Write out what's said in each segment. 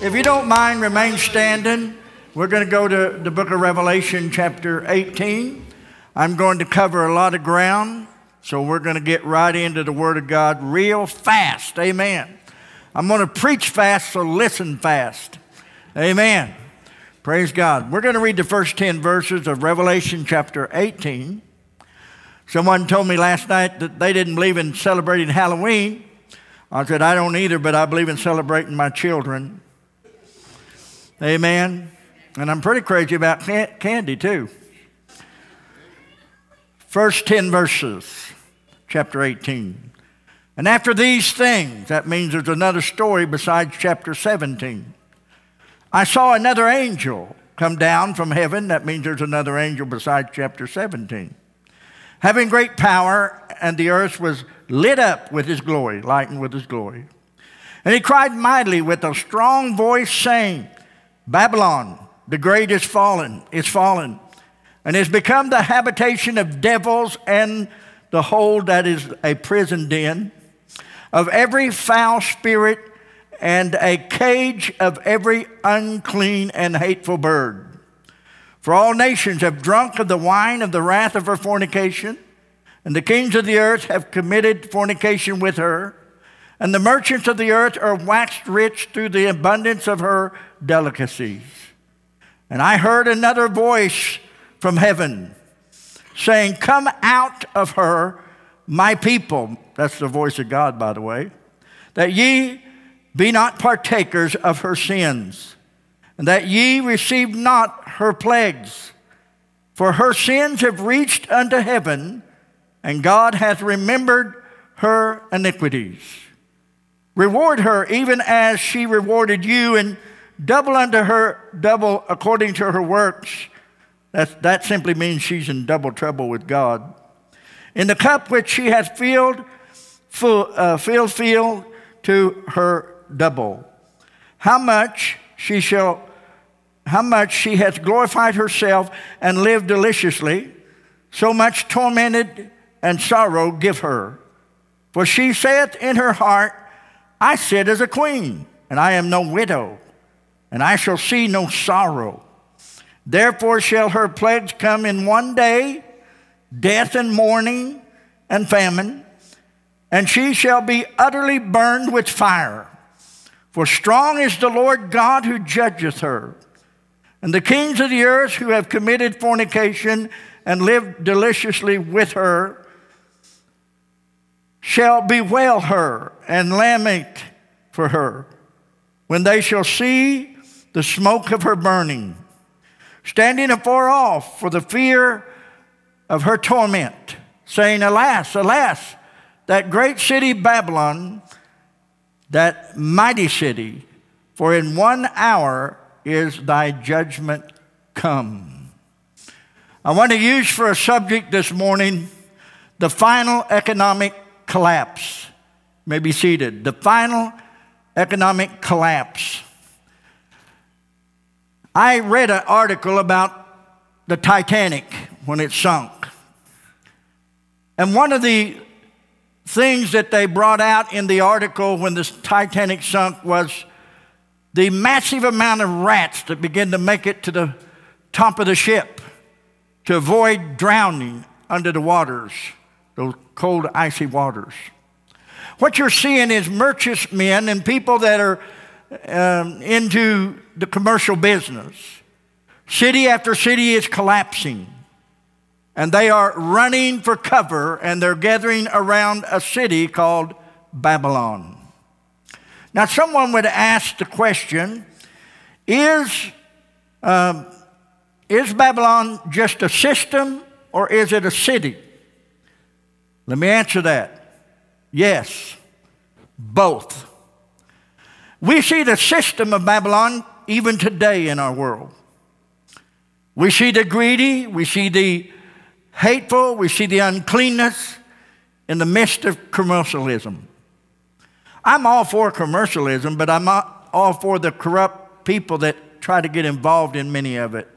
If you don't mind, remain standing. We're going to go to the book of Revelation, chapter 18. I'm going to cover a lot of ground, so we're going to get right into the Word of God real fast. Amen. I'm going to preach fast, so listen fast. Amen. Praise God. We're going to read the first 10 verses of Revelation, chapter 18. Someone told me last night that they didn't believe in celebrating Halloween. I said, I don't either, but I believe in celebrating my children. Amen. And I'm pretty crazy about candy too. First 10 verses, chapter 18. And after these things, that means there's another story besides chapter 17. I saw another angel come down from heaven. That means there's another angel besides chapter 17. Having great power, and the earth was lit up with his glory, lightened with his glory. And he cried mightily with a strong voice, saying, Babylon, the great is fallen, is fallen, and has become the habitation of devils and the hold that is a prison den, of every foul spirit, and a cage of every unclean and hateful bird. For all nations have drunk of the wine of the wrath of her fornication, and the kings of the earth have committed fornication with her. And the merchants of the earth are waxed rich through the abundance of her delicacies. And I heard another voice from heaven saying, Come out of her, my people. That's the voice of God, by the way, that ye be not partakers of her sins, and that ye receive not her plagues. For her sins have reached unto heaven, and God hath remembered her iniquities. Reward her even as she rewarded you, and double unto her double according to her works. That, that simply means she's in double trouble with God. In the cup which she hath filled, full, uh, filled, filled to her double. How much she shall, how much she hath glorified herself and lived deliciously, so much tormented and sorrow give her. For she saith in her heart, I sit as a queen, and I am no widow, and I shall see no sorrow. Therefore shall her plagues come in one day death and mourning and famine, and she shall be utterly burned with fire. For strong is the Lord God who judgeth her. And the kings of the earth who have committed fornication and lived deliciously with her shall bewail her and lament for her when they shall see the smoke of her burning, standing afar off for the fear of her torment, saying, Alas, alas, that great city Babylon, that mighty city, for in one hour is thy judgment come. I want to use for a subject this morning the final economic collapse. You may be seated. The final economic collapse. I read an article about the Titanic when it sunk. And one of the things that they brought out in the article when the Titanic sunk was the massive amount of rats that began to make it to the top of the ship to avoid drowning under the waters those cold, icy waters. What you're seeing is merchantmen and people that are um, into the commercial business. City after city is collapsing, and they are running for cover, and they're gathering around a city called Babylon. Now, someone would ask the question is, um, is Babylon just a system or is it a city? Let me answer that. Yes, both. We see the system of Babylon even today in our world. We see the greedy, we see the hateful, we see the uncleanness in the midst of commercialism. I'm all for commercialism, but I'm not all for the corrupt people that try to get involved in many of it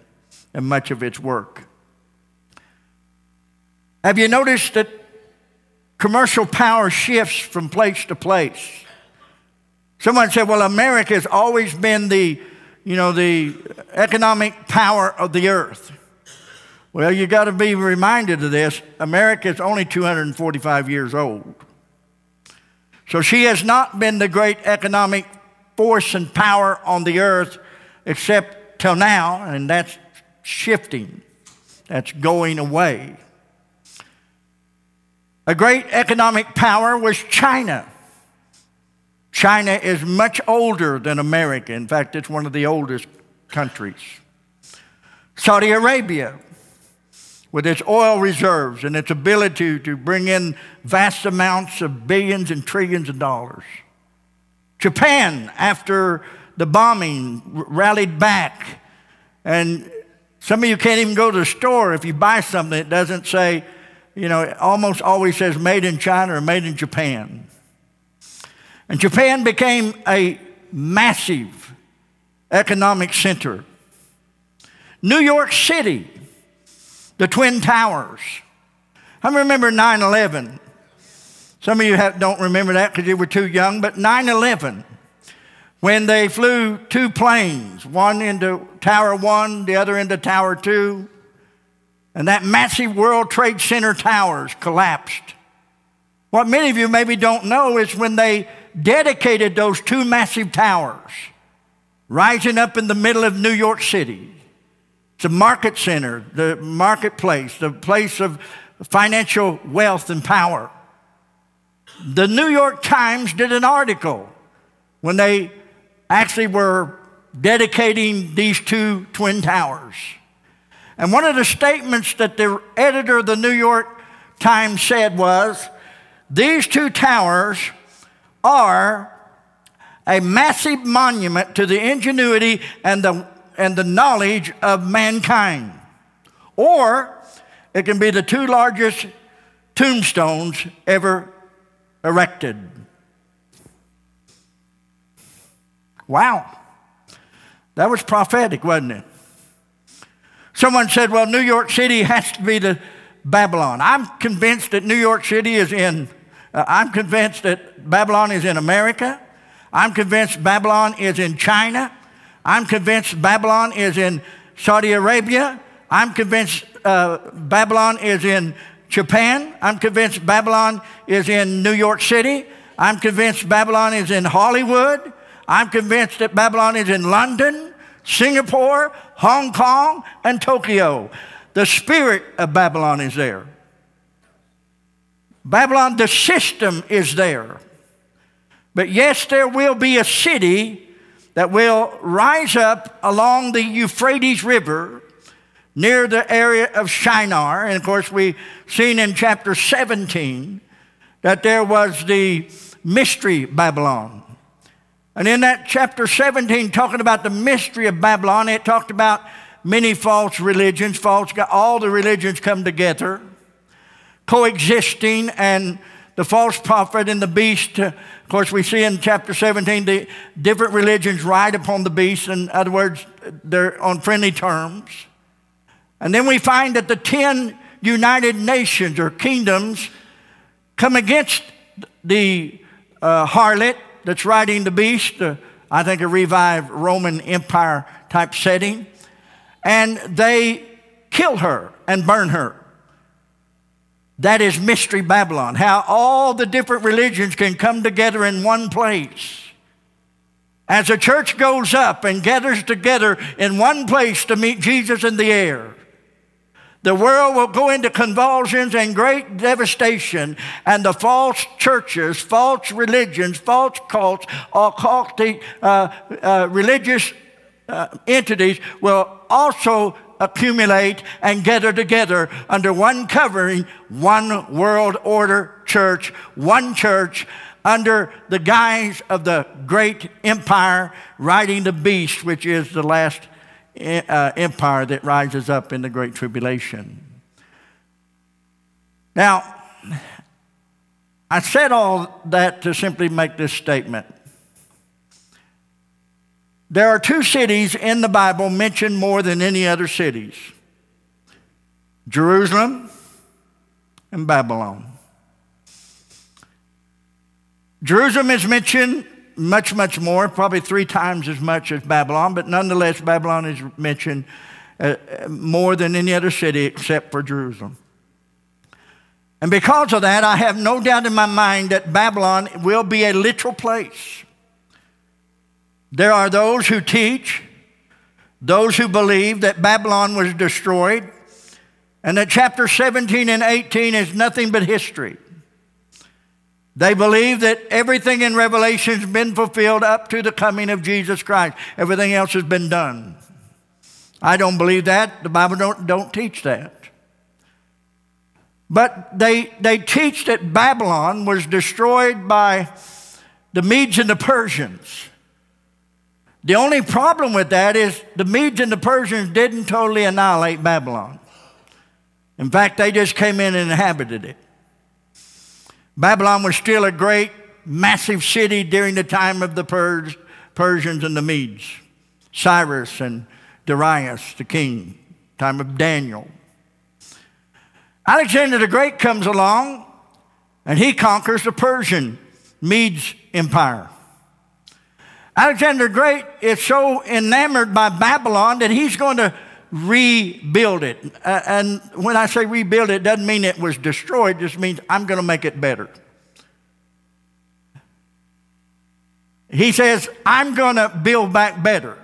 and much of its work. Have you noticed that Commercial power shifts from place to place. Someone said, well, America has always been the, you know, the economic power of the earth. Well, you got to be reminded of this. America is only 245 years old. So she has not been the great economic force and power on the earth except till now, and that's shifting, that's going away. A great economic power was China. China is much older than America. In fact, it's one of the oldest countries. Saudi Arabia, with its oil reserves and its ability to bring in vast amounts of billions and trillions of dollars. Japan, after the bombing, rallied back. And some of you can't even go to the store if you buy something, it doesn't say, you know, it almost always says made in China or made in Japan. And Japan became a massive economic center. New York City, the Twin Towers. I remember 9 11. Some of you have, don't remember that because you were too young, but 9 11, when they flew two planes, one into Tower 1, the other into Tower 2, and that massive World Trade Center towers collapsed. What many of you maybe don't know is when they dedicated those two massive towers rising up in the middle of New York City. A market center, the marketplace, the place of financial wealth and power. The New York Times did an article when they actually were dedicating these two twin towers. And one of the statements that the editor of the New York Times said was these two towers are a massive monument to the ingenuity and the, and the knowledge of mankind. Or it can be the two largest tombstones ever erected. Wow. That was prophetic, wasn't it? Someone said, well, New York City has to be the Babylon. I'm convinced that New York City is in uh, I'm convinced that Babylon is in America. I'm convinced Babylon is in China. I'm convinced Babylon is in Saudi Arabia. I'm convinced uh, Babylon is in Japan. I'm convinced Babylon is in New York City. I'm convinced Babylon is in Hollywood. I'm convinced that Babylon is in London, Singapore, Hong Kong, and Tokyo. The spirit of Babylon is there. Babylon, the system is there. But yes, there will be a city that will rise up along the Euphrates River near the area of Shinar. And of course, we've seen in chapter 17 that there was the mystery Babylon. And in that chapter 17, talking about the mystery of Babylon, it talked about many false religions, false, all the religions come together coexisting and the false prophet and the beast. Uh, of course, we see in chapter 17 the different religions ride upon the beast. In other words, they're on friendly terms. And then we find that the 10 united nations or kingdoms come against the uh, harlot that's riding the beast, uh, I think a revived Roman Empire type setting, and they kill her and burn her. That is Mystery Babylon, how all the different religions can come together in one place. As a church goes up and gathers together in one place to meet Jesus in the air, the world will go into convulsions and great devastation, and the false churches, false religions, false cults, occultic uh, uh, religious uh, entities will also accumulate and gather together under one covering, one world order church, one church under the guise of the great empire riding the beast, which is the last Uh, empire that rises up in the great tribulation. Now, I said all that to simply make this statement. There are two cities in the Bible mentioned more than any other cities Jerusalem and Babylon. Jerusalem is mentioned much, much more, probably three times as much as Babylon, but nonetheless, Babylon is mentioned uh, more than any other city except for Jerusalem. And because of that, I have no doubt in my mind that Babylon will be a literal place. There are those who teach, those who believe that Babylon was destroyed, and that chapter 17 and 18 is nothing but history. They believe that everything in Revelation has been fulfilled up to the coming of Jesus Christ. Everything else has been done. I don't believe that. The Bible don't, don't teach that. But they, they teach that Babylon was destroyed by the Medes and the Persians. The only problem with that is the Medes and the Persians didn't totally annihilate Babylon. In fact, they just came in and inhabited it. Babylon was still a great, massive city during the time of the Pers- Persians and the Medes. Cyrus and Darius, the king, time of Daniel. Alexander the Great comes along and he conquers the Persian Medes Empire. Alexander the Great is so enamored by Babylon that he's going to rebuild it. Uh, and when I say rebuild it, doesn't mean it was destroyed, it just means I'm going to make it better. He says, I'm going to build back better.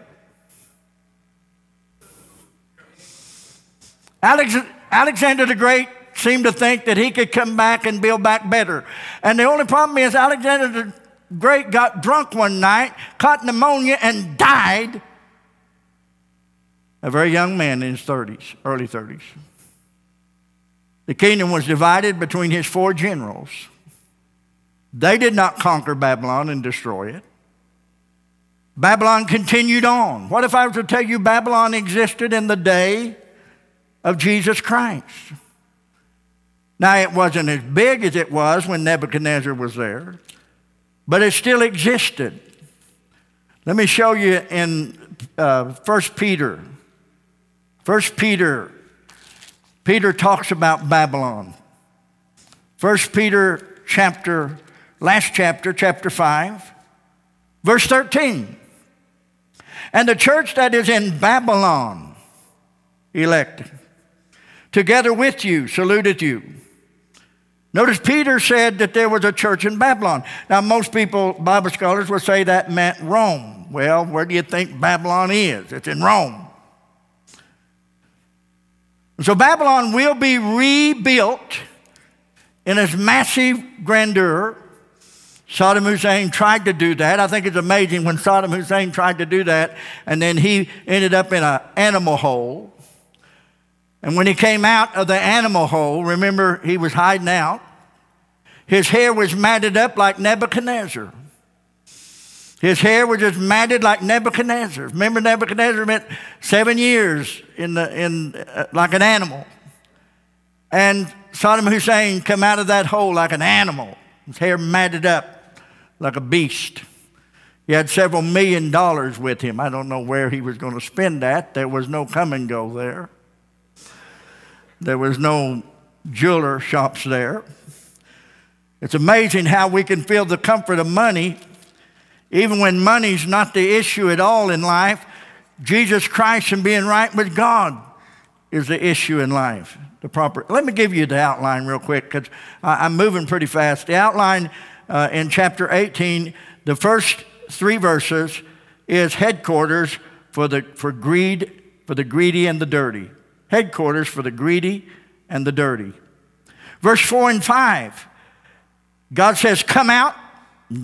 Alex, Alexander the Great seemed to think that he could come back and build back better. And the only problem is, Alexander the Great got drunk one night, caught pneumonia, and died. A very young man in his 30s, early 30s. The kingdom was divided between his four generals. They did not conquer Babylon and destroy it. Babylon continued on. What if I were to tell you Babylon existed in the day of Jesus Christ? Now, it wasn't as big as it was when Nebuchadnezzar was there, but it still existed. Let me show you in uh, 1 Peter. 1 Peter, Peter talks about Babylon. 1 Peter chapter, last chapter, chapter 5, verse 13. And the church that is in Babylon, elected, together with you, saluted you. Notice Peter said that there was a church in Babylon. Now, most people, Bible scholars, will say that meant Rome. Well, where do you think Babylon is? It's in Rome. So, Babylon will be rebuilt in its massive grandeur. Saddam Hussein tried to do that. I think it's amazing when Saddam Hussein tried to do that, and then he ended up in an animal hole. And when he came out of the animal hole, remember he was hiding out, his hair was matted up like Nebuchadnezzar. His hair was just matted like Nebuchadnezzar. Remember, Nebuchadnezzar meant seven years in the, in, uh, like an animal. And Saddam Hussein come out of that hole like an animal, his hair matted up like a beast. He had several million dollars with him. I don't know where he was going to spend that. There was no come and go there. There was no jeweler shops there. It's amazing how we can feel the comfort of money, even when money's not the issue at all in life. Jesus Christ and being right with God is the issue in life. The proper. Let me give you the outline real quick because I'm moving pretty fast. The outline uh, in chapter 18, the first three verses, is headquarters for the for greed, for the greedy and the dirty. Headquarters for the greedy and the dirty. Verse 4 and 5 God says, Come out,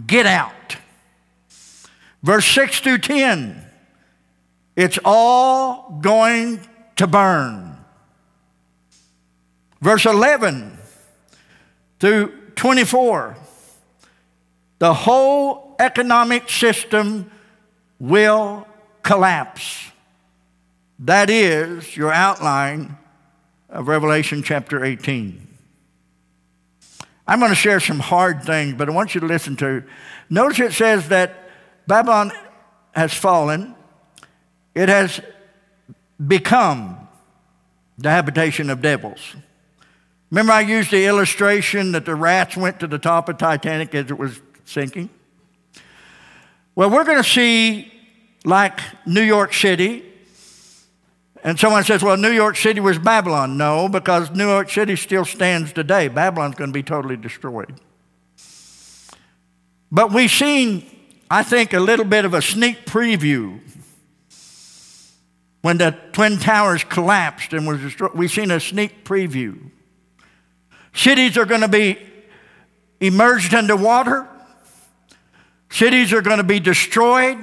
get out. Verse 6 through 10, it's all going to burn. Verse 11 through 24, the whole economic system will collapse. That is your outline of Revelation chapter 18. I'm going to share some hard things, but I want you to listen to. Notice it says that Babylon has fallen, it has become the habitation of devils. Remember, I used the illustration that the rats went to the top of Titanic as it was sinking? Well, we're going to see, like New York City, and someone says, well, New York City was Babylon. No, because New York City still stands today. Babylon's going to be totally destroyed. But we've seen, I think, a little bit of a sneak preview when the Twin Towers collapsed and was destroyed. We've seen a sneak preview. Cities are going to be immersed under water. Cities are going to be destroyed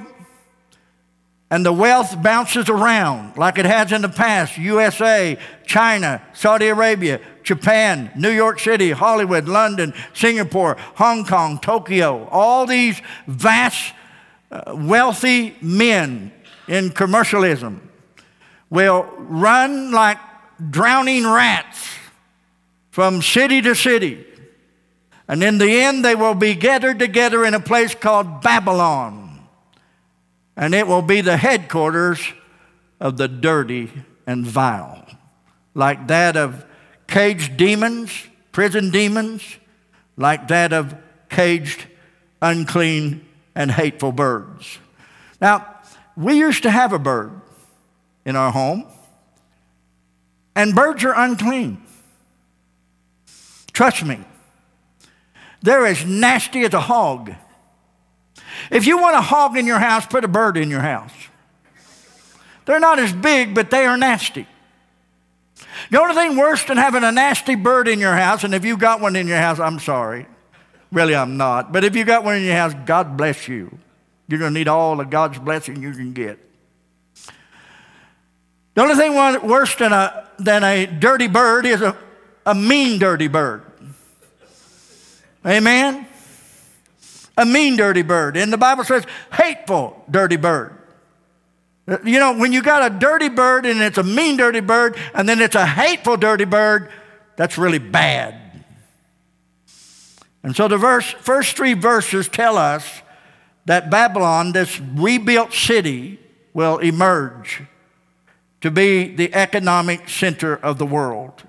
and the wealth bounces around like it has in the past USA, China, Saudi Arabia, Japan, New York City, Hollywood, London, Singapore, Hong Kong, Tokyo. All these vast, uh, wealthy men in commercialism will run like drowning rats from city to city. And in the end, they will be gathered together in a place called Babylon and it will be the headquarters of the dirty and vile, like that of caged demons, prison demons, like that of caged, unclean, and hateful birds. Now, we used to have a bird in our home, and birds are unclean. Trust me, they're as nasty as a hog. If you want a hog in your house, put a bird in your house. They're not as big, but they are nasty. The only thing worse than having a nasty bird in your house, and if you got one in your house, I'm sorry. Really, I'm not. But if you got one in your house, God bless you. You're going to need all of God's blessing you can get. The only thing worse than a, than a dirty bird is a, a mean, dirty bird. Amen? A mean dirty bird. And the Bible says hateful dirty bird. You know, when you got a dirty bird and it's a mean dirty bird and then it's a hateful dirty bird, that's really bad. And so the verse, first three verses tell us that Babylon, this rebuilt city, will emerge to be the economic center of the world.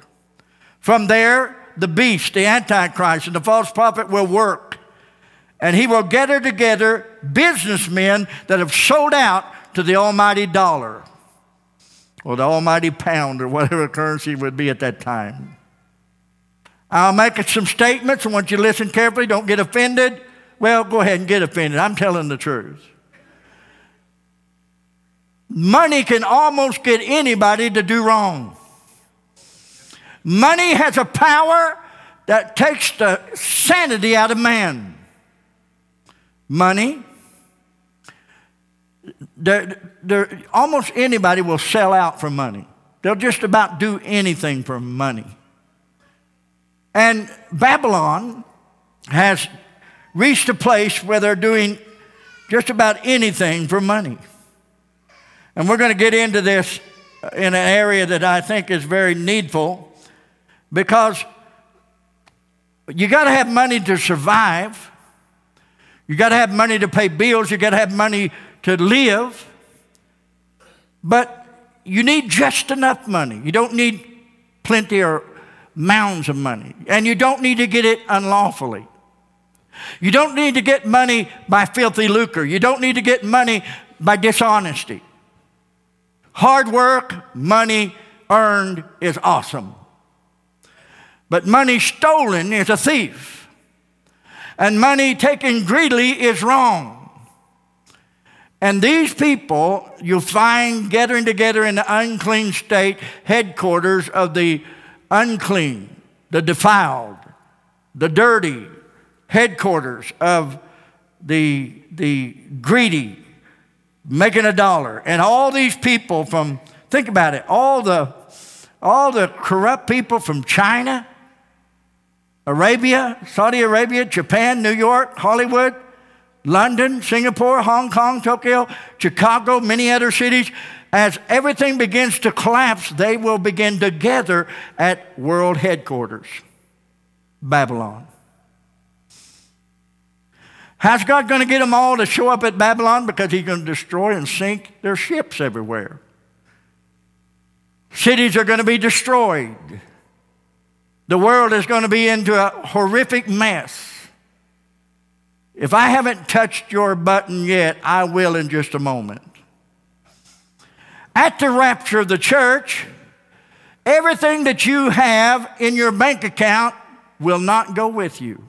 From there, the beast, the Antichrist, and the false prophet will work and he will gather together businessmen that have sold out to the almighty dollar or the almighty pound or whatever currency would be at that time. I'll make some statements. I want you to listen carefully. Don't get offended. Well, go ahead and get offended. I'm telling the truth. Money can almost get anybody to do wrong. Money has a power that takes the sanity out of man money. Almost anybody will sell out for money. They'll just about do anything for money. And Babylon has reached a place where they're doing just about anything for money. And we're going to get into this in an area that I think is very needful because you got to have money to survive. You got to have money to pay bills, you got to have money to live. But you need just enough money. You don't need plenty or mounds of money. And you don't need to get it unlawfully. You don't need to get money by filthy lucre. You don't need to get money by dishonesty. Hard work, money earned is awesome. But money stolen is a thief and money taken greedily is wrong. And these people you'll find gathering together in the unclean state headquarters of the unclean, the defiled, the dirty headquarters of the, the greedy, making a dollar. And all these people from, think about it, all the, all the corrupt people from China, Arabia, Saudi Arabia, Japan, New York, Hollywood, London, Singapore, Hong Kong, Tokyo, Chicago, many other cities. As everything begins to collapse, they will begin to gather at world headquarters, Babylon. How's God going to get them all to show up at Babylon? Because He's going to destroy and sink their ships everywhere. Cities are going to be destroyed. The world is going to be into a horrific mess. If I haven't touched your button yet, I will in just a moment. At the rapture of the church, everything that you have in your bank account will not go with you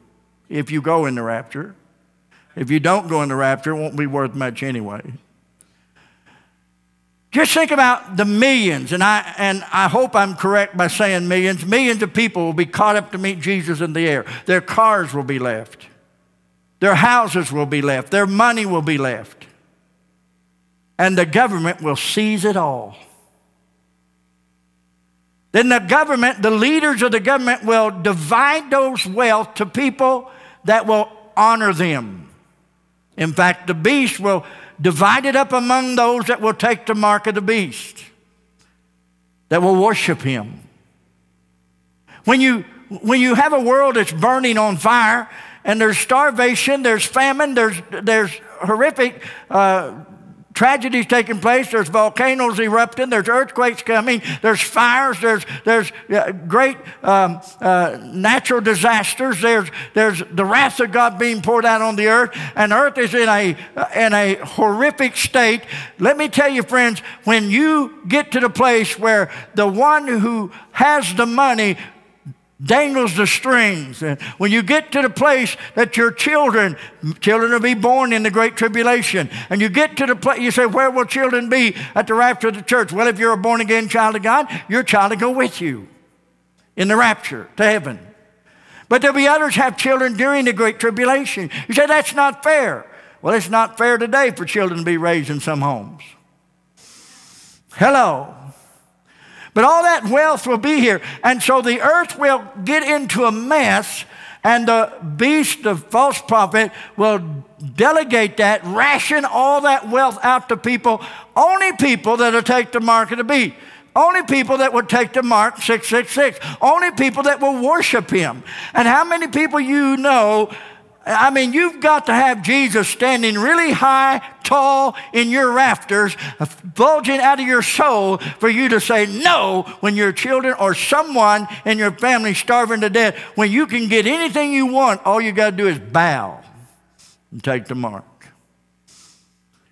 if you go in the rapture. If you don't go in the rapture, it won't be worth much anyway. Just think about the millions, and I, and I hope I'm correct by saying millions. Millions of people will be caught up to meet Jesus in the air. Their cars will be left, their houses will be left, their money will be left, and the government will seize it all. Then the government, the leaders of the government, will divide those wealth to people that will honor them. In fact, the beast will divide it up among those that will take the mark of the beast, that will worship him. When you, when you have a world that's burning on fire, and there's starvation, there's famine, there's, there's horrific uh, tragedies taking place. There's volcanoes erupting. There's earthquakes coming. There's fires. There's, there's uh, great um, uh, natural disasters. There's, there's the wrath of God being poured out on the earth. And earth is in a, in a horrific state. Let me tell you, friends, when you get to the place where the one who has the money dangles the strings. And when you get to the place that your children, children will be born in the great tribulation, and you get to the place, you say, Where will children be at the rapture of the church? Well, if you're a born again child of God, your child will go with you in the rapture to heaven. But there'll be others have children during the great tribulation. You say, That's not fair. Well, it's not fair today for children to be raised in some homes. Hello. But all that wealth will be here. And so the earth will get into a mess, and the beast, the false prophet, will delegate that, ration all that wealth out to people, only people that'll take the mark of the beast. Only people that would take the mark 666. Only people that will worship him. And how many people you know I mean, you've got to have Jesus standing really high, tall in your rafters, bulging out of your soul for you to say no when your children or someone in your family starving to death. When you can get anything you want, all you got to do is bow and take the mark.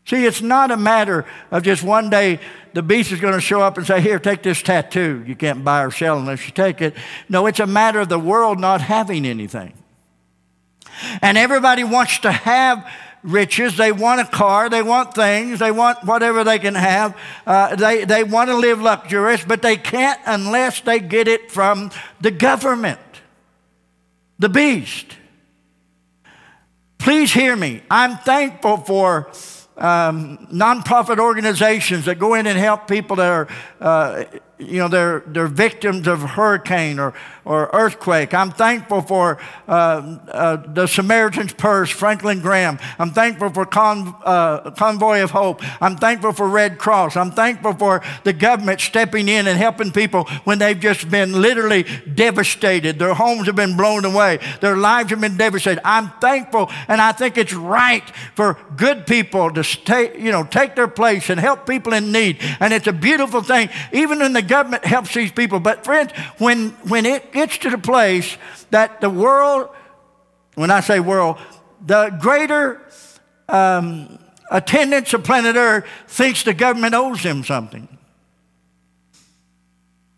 See, it's not a matter of just one day the beast is going to show up and say, Here, take this tattoo. You can't buy or sell unless you take it. No, it's a matter of the world not having anything. And everybody wants to have riches. They want a car. They want things. They want whatever they can have. Uh, they, they want to live luxurious, but they can't unless they get it from the government, the beast. Please hear me. I'm thankful for um, nonprofit organizations that go in and help people that are. Uh, you know, they're, they're victims of hurricane or, or earthquake. I'm thankful for uh, uh, the Samaritan's Purse, Franklin Graham. I'm thankful for Con, uh, Convoy of Hope. I'm thankful for Red Cross. I'm thankful for the government stepping in and helping people when they've just been literally devastated. Their homes have been blown away. Their lives have been devastated. I'm thankful, and I think it's right for good people to stay, you know, take their place and help people in need. And it's a beautiful thing, even in the government helps these people. But friends, when, when it gets to the place that the world, when I say world, the greater um, attendance of planet Earth thinks the government owes them something.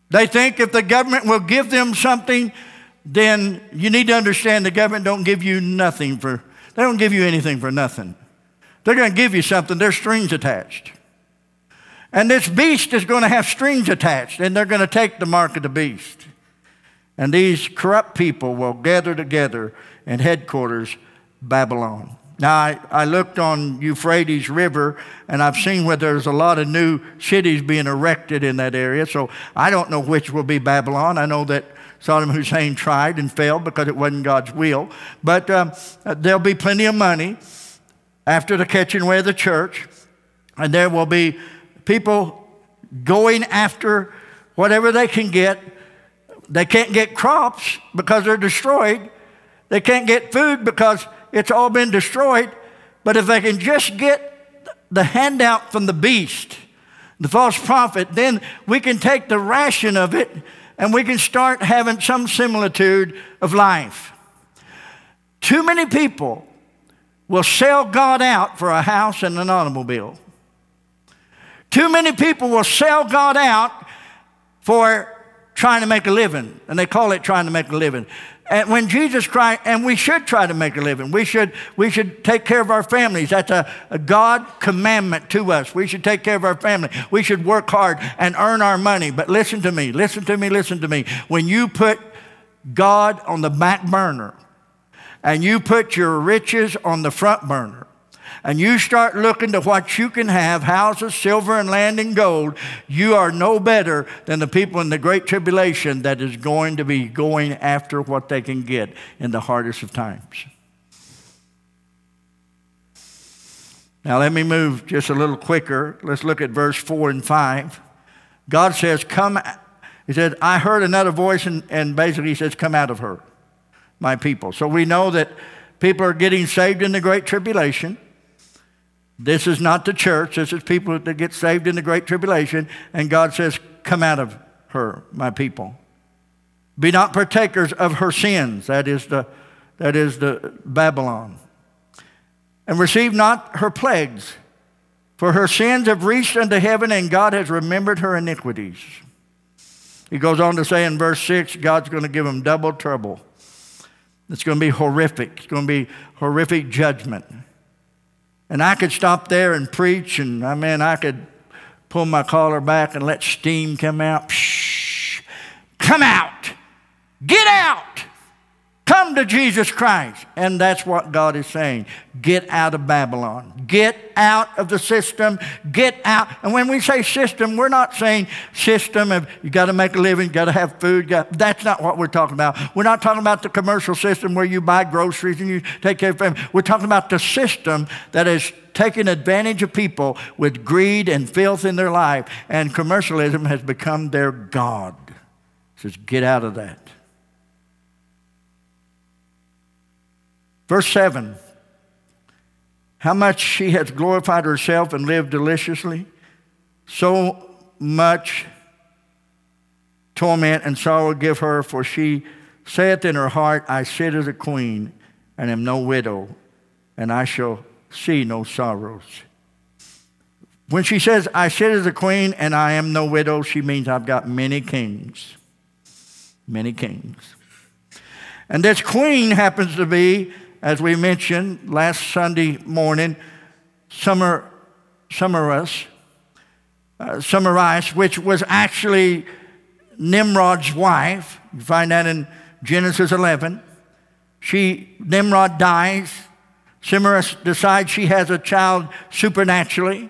They think if the government will give them something, then you need to understand the government don't give you nothing for, they don't give you anything for nothing. They're going to give you something, there's strings attached. And this beast is going to have strings attached, and they're going to take the mark of the beast. And these corrupt people will gather together in headquarters, Babylon. Now, I, I looked on Euphrates River, and I've seen where there's a lot of new cities being erected in that area. So I don't know which will be Babylon. I know that Saddam Hussein tried and failed because it wasn't God's will. But um, there'll be plenty of money after the catching away of the church, and there will be people going after whatever they can get. They can't get crops because they're destroyed. They can't get food because it's all been destroyed. But if they can just get the handout from the beast, the false prophet, then we can take the ration of it and we can start having some similitude of life. Too many people will sell God out for a house and an automobile. Too many people will sell God out for trying to make a living, and they call it trying to make a living. And when Jesus Christ, and we should try to make a living. We should, we should take care of our families. That's a, a God commandment to us. We should take care of our family. We should work hard and earn our money. But listen to me, listen to me, listen to me. When you put God on the back burner and you put your riches on the front burner, and you start looking to what you can have houses, silver, and land and gold you are no better than the people in the great tribulation that is going to be going after what they can get in the hardest of times. Now, let me move just a little quicker. Let's look at verse 4 and 5. God says, Come, he said, I heard another voice, and, and basically he says, Come out of her, my people. So we know that people are getting saved in the Great Tribulation. This is not the church. This is people that get saved in the Great Tribulation. And God says, Come out of her, my people. Be not partakers of her sins. That is the, that is the Babylon. And receive not her plagues. For her sins have reached unto heaven, and God has remembered her iniquities. He goes on to say in verse 6 God's going to give them double trouble. It's going to be horrific. It's going to be horrific judgment. And I could stop there and preach, and I mean, I could pull my collar back and let steam come out. Psh, come out! Get out! Come to Jesus Christ. And that's what God is saying. Get out of Babylon. Get out of the system. Get out. And when we say system, we're not saying system of you got to make a living, you got to have food. Got, that's not what we're talking about. We're not talking about the commercial system where you buy groceries and you take care of family. We're talking about the system that is taking advantage of people with greed and filth in their life. And commercialism has become their God. says, get out of that. Verse 7 How much she has glorified herself and lived deliciously, so much torment and sorrow give her, for she saith in her heart, I sit as a queen and am no widow, and I shall see no sorrows. When she says, I sit as a queen and I am no widow, she means I've got many kings. Many kings. And this queen happens to be as we mentioned last Sunday morning, Summer, Summerus, uh, which was actually Nimrod's wife. You find that in Genesis 11. She, Nimrod dies. Semiramis decides she has a child supernaturally.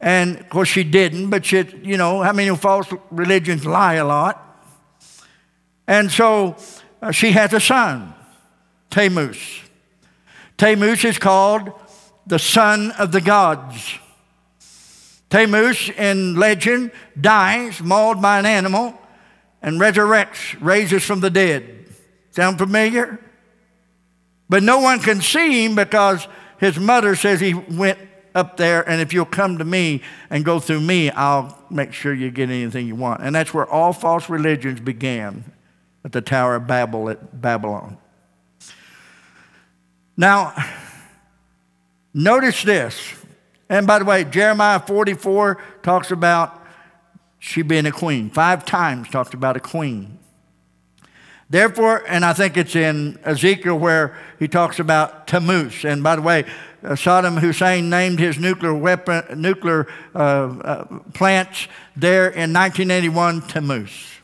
And of course, she didn't, but she, you know, how many false religions lie a lot? And so uh, she has a son. Tammuz. Tammuz is called the son of the gods. Tammuz in legend dies, mauled by an animal, and resurrects, raises from the dead. Sound familiar? But no one can see him because his mother says he went up there, and if you'll come to me and go through me, I'll make sure you get anything you want. And that's where all false religions began at the Tower of Babel at Babylon. Now, notice this. And by the way, Jeremiah 44 talks about she being a queen. Five times talks about a queen. Therefore, and I think it's in Ezekiel where he talks about Tammuz. And by the way, uh, Saddam Hussein named his nuclear weapon, nuclear uh, uh, plants there in 1981 Tammuz.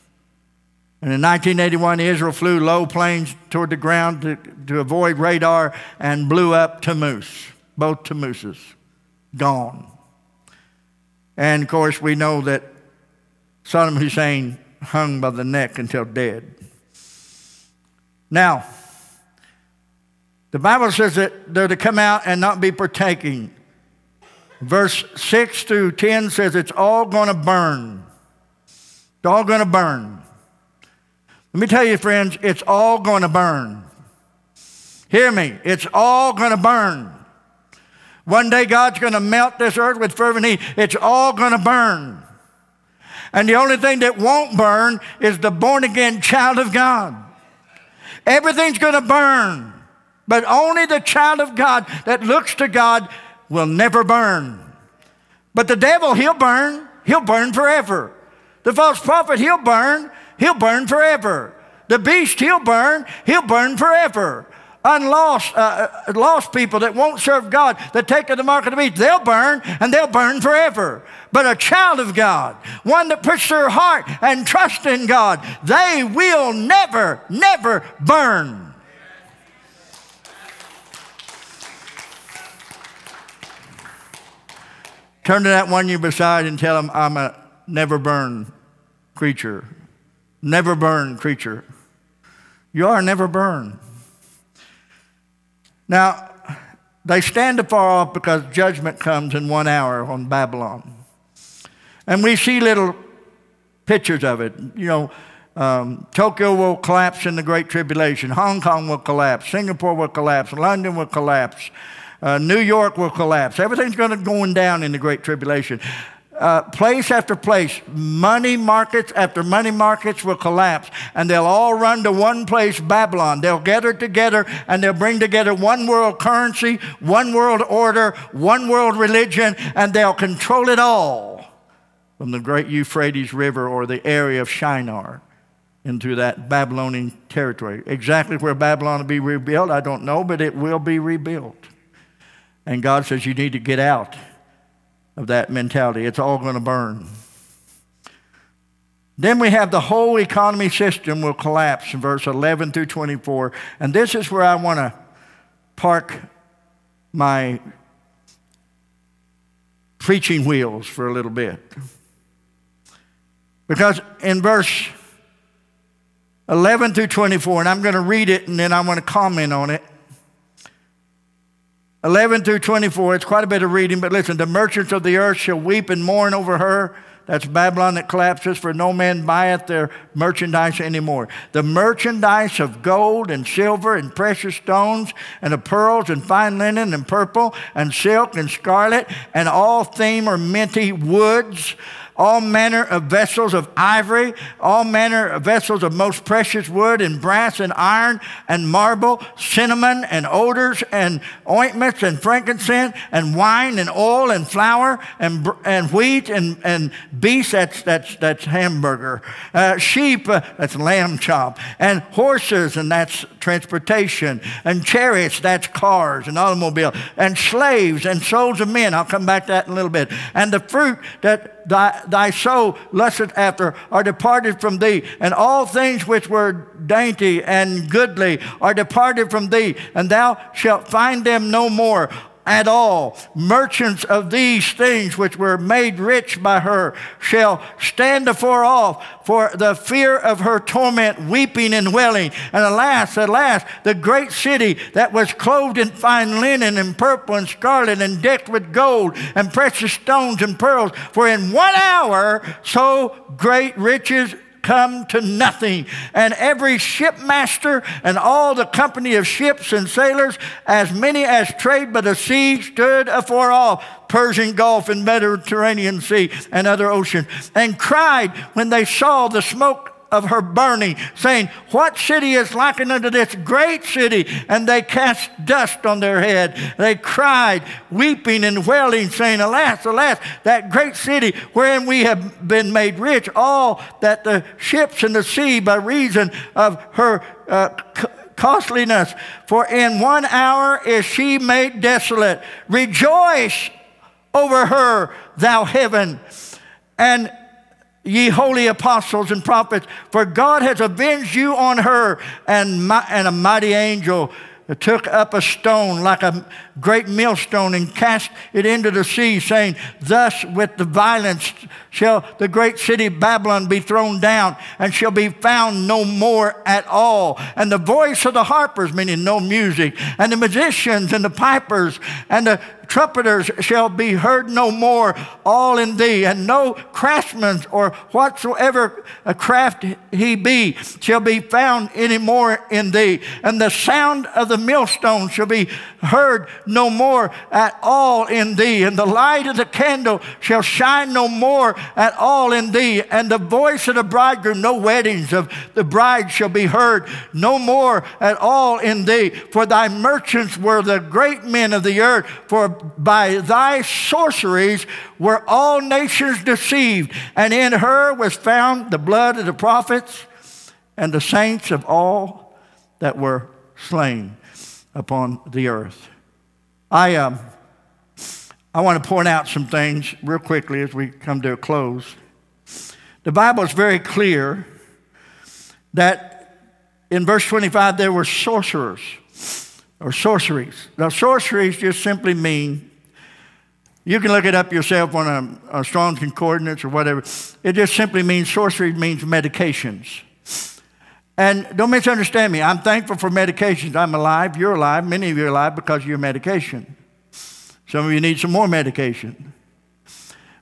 And in 1981, Israel flew low planes toward the ground to, to avoid radar and blew up Tammuz, both Tammuzes, gone. And of course, we know that Saddam Hussein hung by the neck until dead. Now, the Bible says that they're to come out and not be partaking. Verse 6 through 10 says it's all going to burn. It's all going to burn. Let me tell you, friends, it's all going to burn. Hear me, it's all going to burn. One day God's going to melt this earth with fervent heat. It's all going to burn. And the only thing that won't burn is the born again child of God. Everything's going to burn. But only the child of God that looks to God will never burn. But the devil, he'll burn. He'll burn forever. The false prophet, he'll burn. He'll burn forever. The beast, he'll burn. He'll burn forever. Unlost, uh, uh lost people that won't serve God, that take the mark of the beast, they'll burn and they'll burn forever. But a child of God, one that puts their heart and trust in God, they will never, never burn. Turn to that one you beside and tell him, I'm a never burn creature. Never burn creature. You are never burn. Now, they stand afar off because judgment comes in one hour on Babylon. And we see little pictures of it. You know, um, Tokyo will collapse in the Great Tribulation. Hong Kong will collapse. Singapore will collapse. London will collapse. Uh, New York will collapse. Everything's going to going down in the Great Tribulation. Uh, place after place, money markets after money markets will collapse, and they'll all run to one place, Babylon. They'll gather together and they'll bring together one world currency, one world order, one world religion, and they'll control it all from the great Euphrates River or the area of Shinar into that Babylonian territory. Exactly where Babylon will be rebuilt, I don't know, but it will be rebuilt. And God says, You need to get out of that mentality. It's all going to burn. Then we have the whole economy system will collapse in verse 11 through 24. And this is where I want to park my preaching wheels for a little bit. Because in verse 11 through 24, and I'm going to read it and then I want to comment on it. 11 through 24, it's quite a bit of reading, but listen, the merchants of the earth shall weep and mourn over her. That's Babylon that collapses, for no man buyeth their merchandise anymore. The merchandise of gold and silver and precious stones and of pearls and fine linen and purple and silk and scarlet and all theme or minty woods all manner of vessels of ivory, all manner of vessels of most precious wood, and brass and iron and marble, cinnamon and odors and ointments and frankincense and wine and oil and flour and, and wheat and, and beast, that's, that's, that's hamburger, uh, sheep, uh, that's lamb chop, and horses, and that's transportation, and chariots, that's cars and automobile, and slaves and souls of men. I'll come back to that in a little bit. And the fruit that thy, thy soul lusteth after are departed from thee, and all things which were dainty and goodly are departed from thee, and thou shalt find them no more at all. Merchants of these things which were made rich by her shall stand afar off for the fear of her torment, weeping and wailing. And alas, alas, the great city that was clothed in fine linen and purple and scarlet and decked with gold and precious stones and pearls, for in one hour so great riches come to nothing. And every shipmaster and all the company of ships and sailors, as many as trade by the sea, stood afar off. Persian Gulf and Mediterranean Sea and other ocean, and cried when they saw the smoke of her burning, saying, What city is likened unto this great city? And they cast dust on their head. They cried, weeping and wailing, saying, Alas, alas, that great city wherein we have been made rich, all that the ships in the sea by reason of her uh, costliness. For in one hour is she made desolate. Rejoice over her, thou heaven. And ye holy apostles and prophets, for God has avenged you on her. And, my, and a mighty angel took up a stone like a great millstone and cast it into the sea, saying, Thus with the violence shall the great city Babylon be thrown down, and shall be found no more at all. And the voice of the harpers, meaning no music, and the musicians and the pipers and the trumpeters shall be heard no more, all in thee, and no craftsman or whatsoever craft he be shall be found any more in thee. And the sound of the millstone shall be heard no more at all in thee, and the light of the candle shall shine no more at all in thee, and the voice of the bridegroom, no weddings of the bride shall be heard no more at all in thee. For thy merchants were the great men of the earth, for by thy sorceries were all nations deceived, and in her was found the blood of the prophets and the saints of all that were slain upon the earth. I, um, I want to point out some things real quickly as we come to a close. The Bible is very clear that in verse 25 there were sorcerers or sorceries. Now, sorceries just simply mean, you can look it up yourself on a, a Strong's Concordance or whatever. It just simply means, sorcery means medications. And don't misunderstand me. I'm thankful for medications. I'm alive. You're alive. Many of you are alive because of your medication. Some of you need some more medication.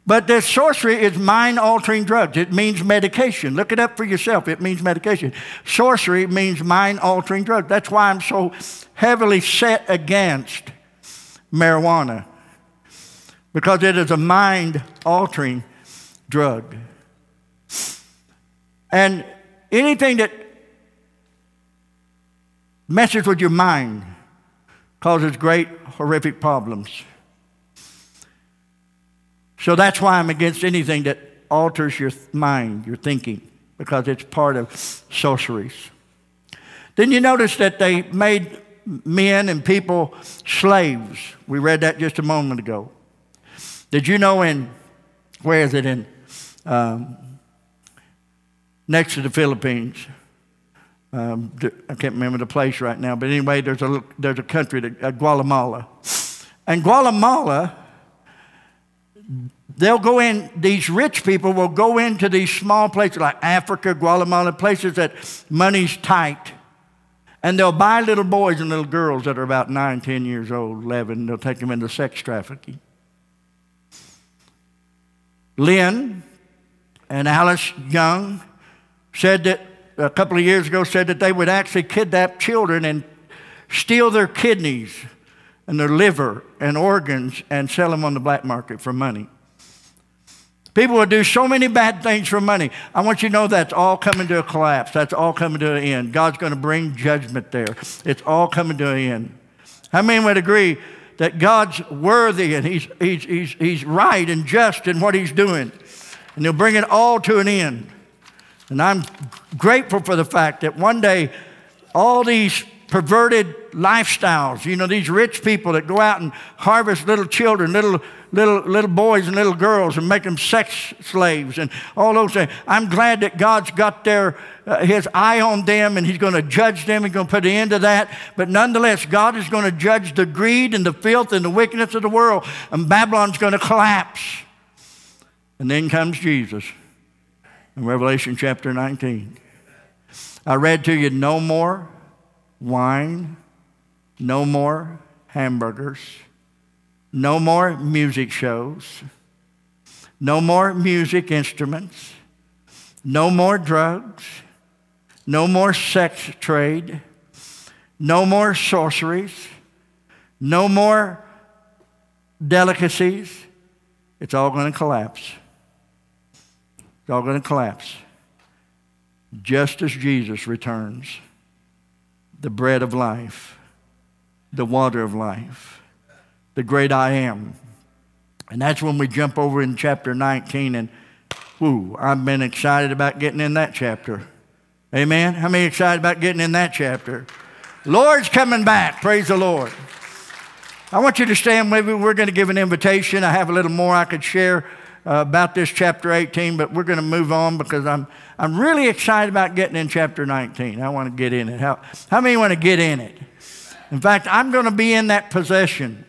But this sorcery is mind altering drugs. It means medication. Look it up for yourself. It means medication. Sorcery means mind altering drugs. That's why I'm so heavily set against marijuana, because it is a mind altering drug. And anything that messes with your mind causes great, horrific problems. So that's why I'm against anything that alters your mind, your thinking, because it's part of sorceries. Then you notice that they made men and people slaves. We read that just a moment ago. Did you know in, where is it in, um, next to the Philippines? Um, I can't remember the place right now, but anyway, there's a, there's a country, that, uh, Guatemala. And Guatemala, they'll go in, these rich people will go into these small places like Africa, Guatemala, places that money's tight. And they'll buy little boys and little girls that are about 9, 10 years old, 11. They'll take them into sex trafficking. Lynn and Alice Young said that a couple of years ago said that they would actually kidnap children and steal their kidneys and their liver and organs and sell them on the black market for money. People will do so many bad things for money. I want you to know that's all coming to a collapse. That's all coming to an end. God's going to bring judgment there. It's all coming to an end. How many would agree that God's worthy and he's, he's, he's, he's right and just in what He's doing? And He'll bring it all to an end. And I'm grateful for the fact that one day all these perverted lifestyles, you know, these rich people that go out and harvest little children, little, little, little boys and little girls and make them sex slaves and all those things. I'm glad that God's got their, uh, his eye on them and he's going to judge them. He's going to put an end to that. But nonetheless, God is going to judge the greed and the filth and the wickedness of the world and Babylon's going to collapse. And then comes Jesus in Revelation chapter 19. I read to you no more wine, no more hamburgers, no more music shows, no more music instruments, no more drugs, no more sex trade, no more sorceries, no more delicacies. It's all going to collapse. It's all going to collapse. Just as Jesus returns, the bread of life, the water of life, the great I am. And that's when we jump over in chapter 19 and whoo, I've been excited about getting in that chapter. Amen. How many excited about getting in that chapter? Lord's coming back. Praise the Lord. I want you to stand. Maybe we're going to give an invitation. I have a little more I could share uh, about this chapter 18, but we're going to move on because I'm, I'm really excited about getting in chapter 19. I want to get in it. How, how many want to get in it? In fact, I'm going to be in that possession.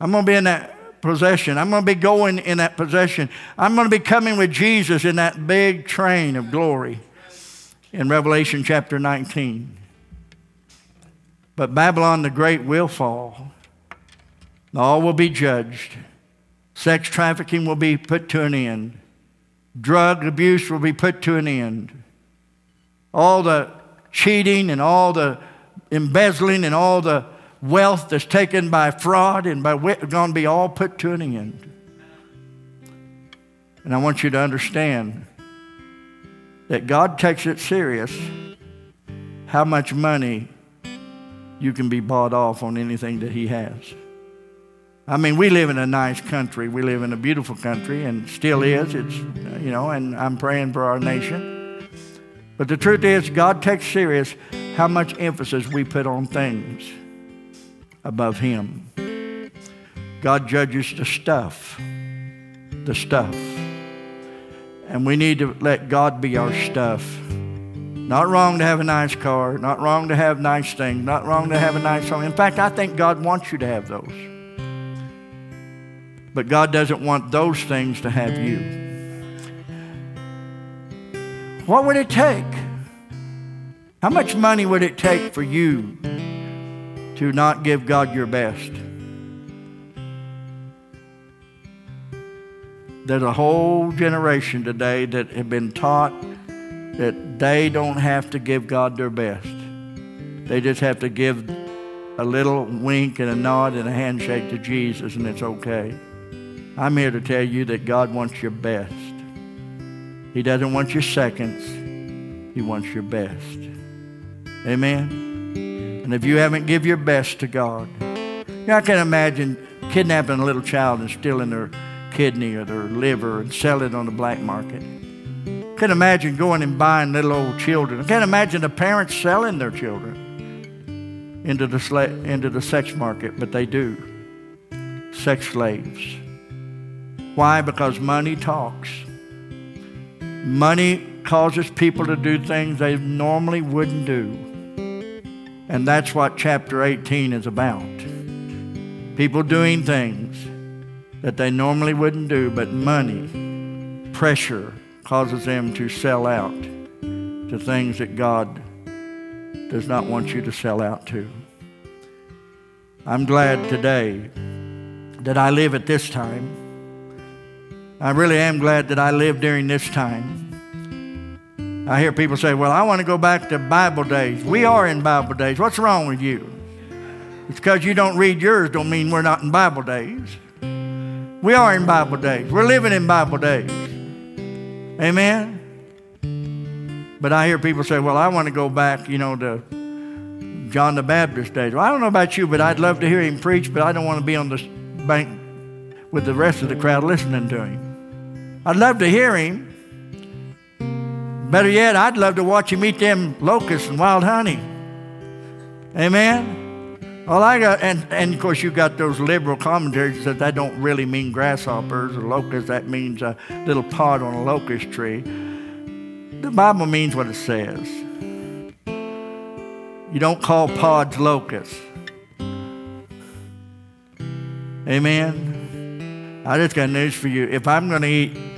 I'm going to be in that possession. I'm going to be going in that possession. I'm going to be coming with Jesus in that big train of glory in Revelation chapter 19. But Babylon the Great will fall. All will be judged. Sex trafficking will be put to an end. Drug abuse will be put to an end. All the cheating and all the embezzling and all the wealth that's taken by fraud and by going to be all put to an end. And I want you to understand that God takes it serious how much money you can be bought off on anything that He has. I mean, we live in a nice country. We live in a beautiful country and still is. It's, you know, and I'm praying for our nation. But the truth is, God takes serious how much emphasis we put on things above Him. God judges the stuff, the stuff. And we need to let God be our stuff. Not wrong to have a nice car, not wrong to have nice things, not wrong to have a nice home. In fact, I think God wants you to have those. But God doesn't want those things to have you. What would it take? How much money would it take for you to not give God your best? There's a whole generation today that have been taught that they don't have to give God their best. They just have to give a little wink and a nod and a handshake to Jesus, and it's okay. I'm here to tell you that God wants your best. He doesn't want your seconds, He wants your best. Amen? And if you haven't give your best to God, know, I can imagine kidnapping a little child and stealing their kidney or their liver and selling it on the black market. I can imagine going and buying little old children. I can't imagine the parents selling their children into the, sla- into the sex market, but they do. Sex slaves. Why? Because money talks. Money causes people to do things they normally wouldn't do. And that's what chapter 18 is about. People doing things that they normally wouldn't do, but money, pressure, causes them to sell out to things that God does not want you to sell out to. I'm glad today that I live at this time I really am glad that I lived during this time. I hear people say, Well, I want to go back to Bible days. We are in Bible days. What's wrong with you? It's because you don't read yours, don't mean we're not in Bible days. We are in Bible days. We're living in Bible days. Amen? But I hear people say, Well, I want to go back, you know, to John the Baptist days. Well, I don't know about you, but I'd love to hear him preach, but I don't want to be on the bank with the rest of the crowd listening to him. I'd love to hear him. Better yet, I'd love to watch him eat them locusts and wild honey. Amen? All I got, and, and of course, you got those liberal commentaries that that don't really mean grasshoppers or locusts. That means a little pod on a locust tree. The Bible means what it says. You don't call pods locusts. Amen? I just got news for you. If I'm going to eat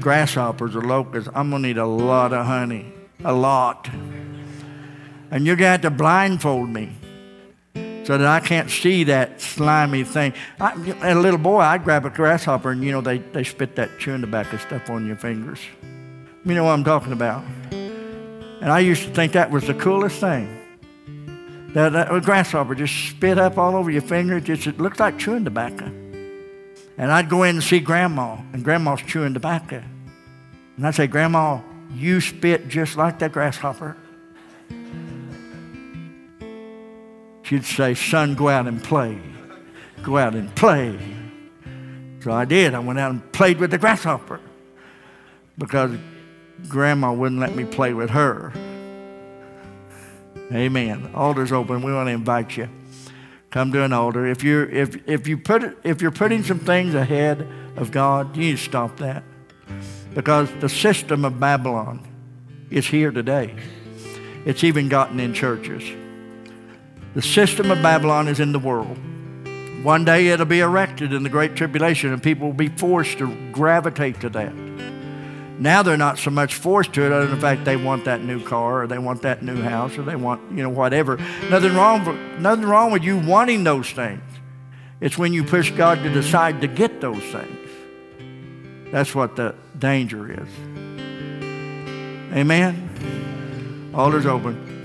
grasshoppers or locusts, I'm going to need a lot of honey. A lot. And you're going to have to blindfold me so that I can't see that slimy thing. I, as a little boy, I'd grab a grasshopper and, you know, they, they spit that chewing tobacco stuff on your fingers. You know what I'm talking about. And I used to think that was the coolest thing. That, that a grasshopper just spit up all over your fingers. Just, it looked like chewing tobacco. And I'd go in and see Grandma, and Grandma's chewing tobacco. And I'd say, Grandma, you spit just like that grasshopper. She'd say, Son, go out and play. Go out and play. So I did. I went out and played with the grasshopper because Grandma wouldn't let me play with her. Amen. Altar's open. We want to invite you come to an altar. If you're, if, if, you put if you're putting some things ahead of God, you need to stop that. Because the system of Babylon is here today. It's even gotten in churches. The system of Babylon is in the world. One day it'll be erected in the Great Tribulation, and people will be forced to gravitate to that. Now they're not so much forced to it, other than the fact they want that new car or they want that new house or they want, you know, whatever. Nothing wrong, nothing wrong with you wanting those things. It's when you push God to decide to get those things. That's what the danger is. Amen? Altar's open.